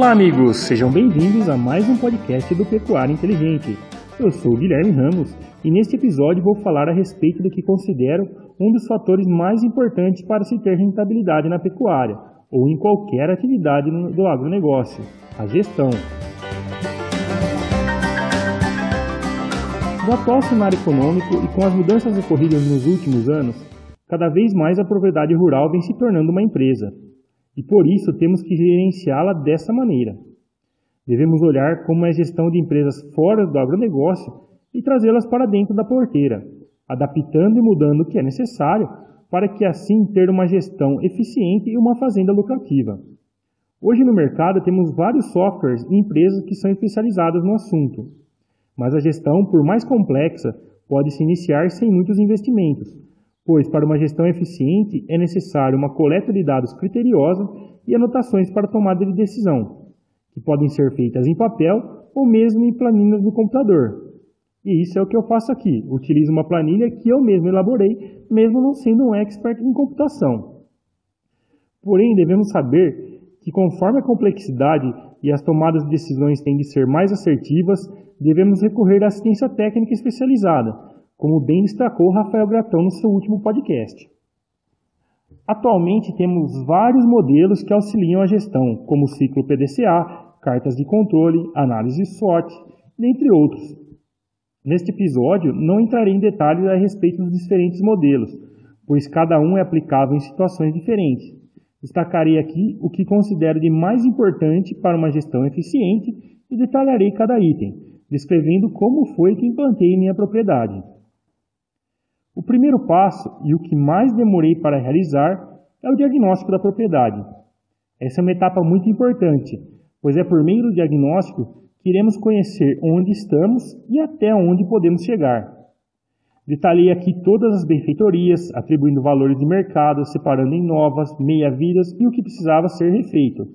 Olá, amigos! Sejam bem-vindos a mais um podcast do Pecuária Inteligente. Eu sou o Guilherme Ramos e neste episódio vou falar a respeito do que considero um dos fatores mais importantes para se ter rentabilidade na pecuária ou em qualquer atividade do agronegócio: a gestão. No atual cenário econômico e com as mudanças ocorridas nos últimos anos, cada vez mais a propriedade rural vem se tornando uma empresa, e por isso temos que gerenciá-la dessa maneira. Devemos olhar como é a gestão de empresas fora do agronegócio e trazê-las para dentro da porteira, adaptando e mudando o que é necessário para que assim ter uma gestão eficiente e uma fazenda lucrativa. Hoje no mercado temos vários softwares e empresas que são especializadas no assunto, mas a gestão, por mais complexa, pode se iniciar sem muitos investimentos, pois para uma gestão eficiente é necessário uma coleta de dados criteriosa e anotações para tomada de decisão, que podem ser feitas em papel ou mesmo em planilhas no computador. E isso é o que eu faço aqui. Utilizo uma planilha que eu mesmo elaborei, mesmo não sendo um expert em computação. Porém, devemos saber que conforme a complexidade e as tomadas de decisões têm de ser mais assertivas, devemos recorrer à assistência técnica especializada, como bem destacou Rafael Gratão no seu último podcast. Atualmente temos vários modelos que auxiliam a gestão, como o ciclo PDCA, cartas de controle, análise SWOT, dentre outros. Neste episódio, não entrarei em detalhes a respeito dos diferentes modelos, pois cada um é aplicável em situações diferentes. Destacarei aqui o que considero de mais importante para uma gestão eficiente e detalharei cada item, descrevendo como foi que implantei em minha propriedade. O primeiro passo e o que mais demorei para realizar é o diagnóstico da propriedade. Essa é uma etapa muito importante, pois é por meio do diagnóstico que iremos conhecer onde estamos e até onde podemos chegar. Detalhei aqui todas as benfeitorias, atribuindo valores de mercado, separando em novas, meia-vidas e o que precisava ser refeito.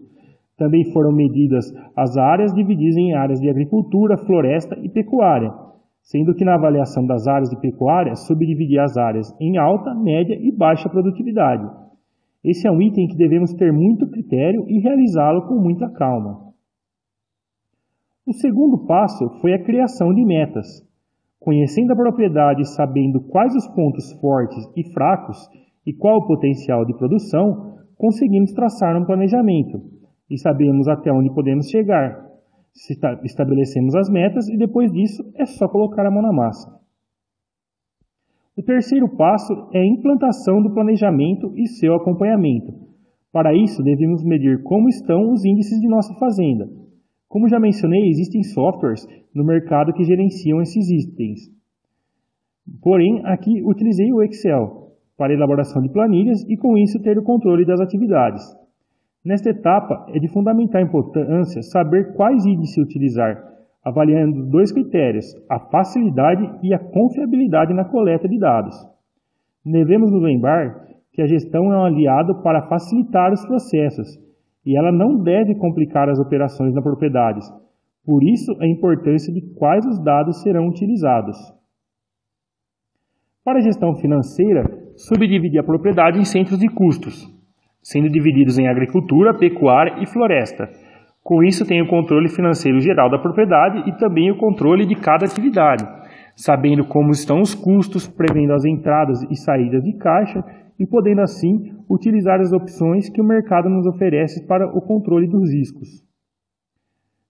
Também foram medidas as áreas divididas em áreas de agricultura, floresta e pecuária, sendo que na avaliação das áreas de pecuária subdividir as áreas em alta, média e baixa produtividade. Esse é um item que devemos ter muito critério e realizá-lo com muita calma. O segundo passo foi a criação de metas. Conhecendo a propriedade e sabendo quais os pontos fortes e fracos e qual o potencial de produção, conseguimos traçar um planejamento e sabemos até onde podemos chegar, estabelecemos as metas e depois disso é só colocar a mão na massa. O terceiro passo é a implantação do planejamento e seu acompanhamento. Para isso, devemos medir como estão os índices de nossa fazenda. Como já mencionei, existem softwares no mercado que gerenciam esses itens. Porém, aqui utilizei o Excel para elaboração de planilhas e com isso ter o controle das atividades. Nesta etapa, é de fundamental importância saber quais índices utilizar, avaliando dois critérios, a facilidade e a confiabilidade na coleta de dados. Devemos nos lembrar que a gestão é um aliado para facilitar os processos e ela não deve complicar as operações na propriedade. Por isso, a importância de quais os dados serão utilizados. Para a gestão financeira, subdividir a propriedade em centros de custos sendo divididos em agricultura, pecuária e floresta. Com isso, tem o controle financeiro geral da propriedade e também o controle de cada atividade, sabendo como estão os custos, prevendo as entradas e saídas de caixa e podendo assim utilizar as opções que o mercado nos oferece para o controle dos riscos.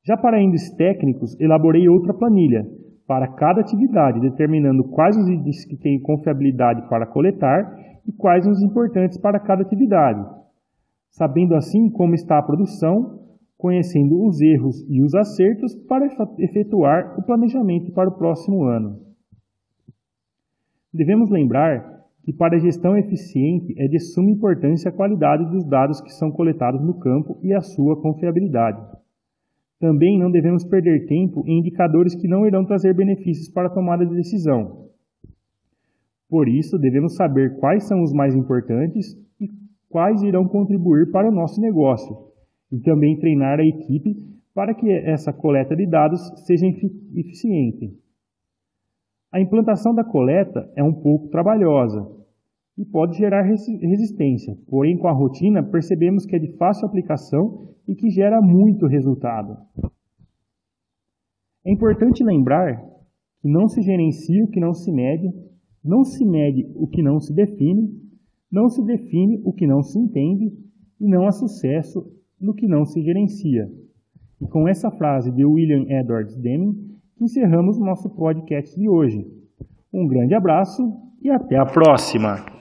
Já para índices técnicos, elaborei outra planilha para cada atividade, determinando quais os índices que têm confiabilidade para coletar e quais os importantes para cada atividade, sabendo assim como está a produção, conhecendo os erros e os acertos para efetuar o planejamento para o próximo ano. Devemos lembrar que para a gestão eficiente é de suma importância a qualidade dos dados que são coletados no campo e a sua confiabilidade. Também não devemos perder tempo em indicadores que não irão trazer benefícios para a tomada de decisão. Por isso, devemos saber quais são os mais importantes quais irão contribuir para o nosso negócio e também treinar a equipe para que essa coleta de dados seja eficiente. A implantação da coleta é um pouco trabalhosa, e pode gerar resistência, porém, com a rotina, percebemos que é de fácil aplicação e que gera muito resultado. É importante lembrar que não se gerencia o que não se mede, não se mede o que não se define, não se define o que não se entende e não há sucesso no que não se gerencia. E com essa frase de William Edwards Deming, encerramos nosso podcast de hoje. Um grande abraço e até a próxima!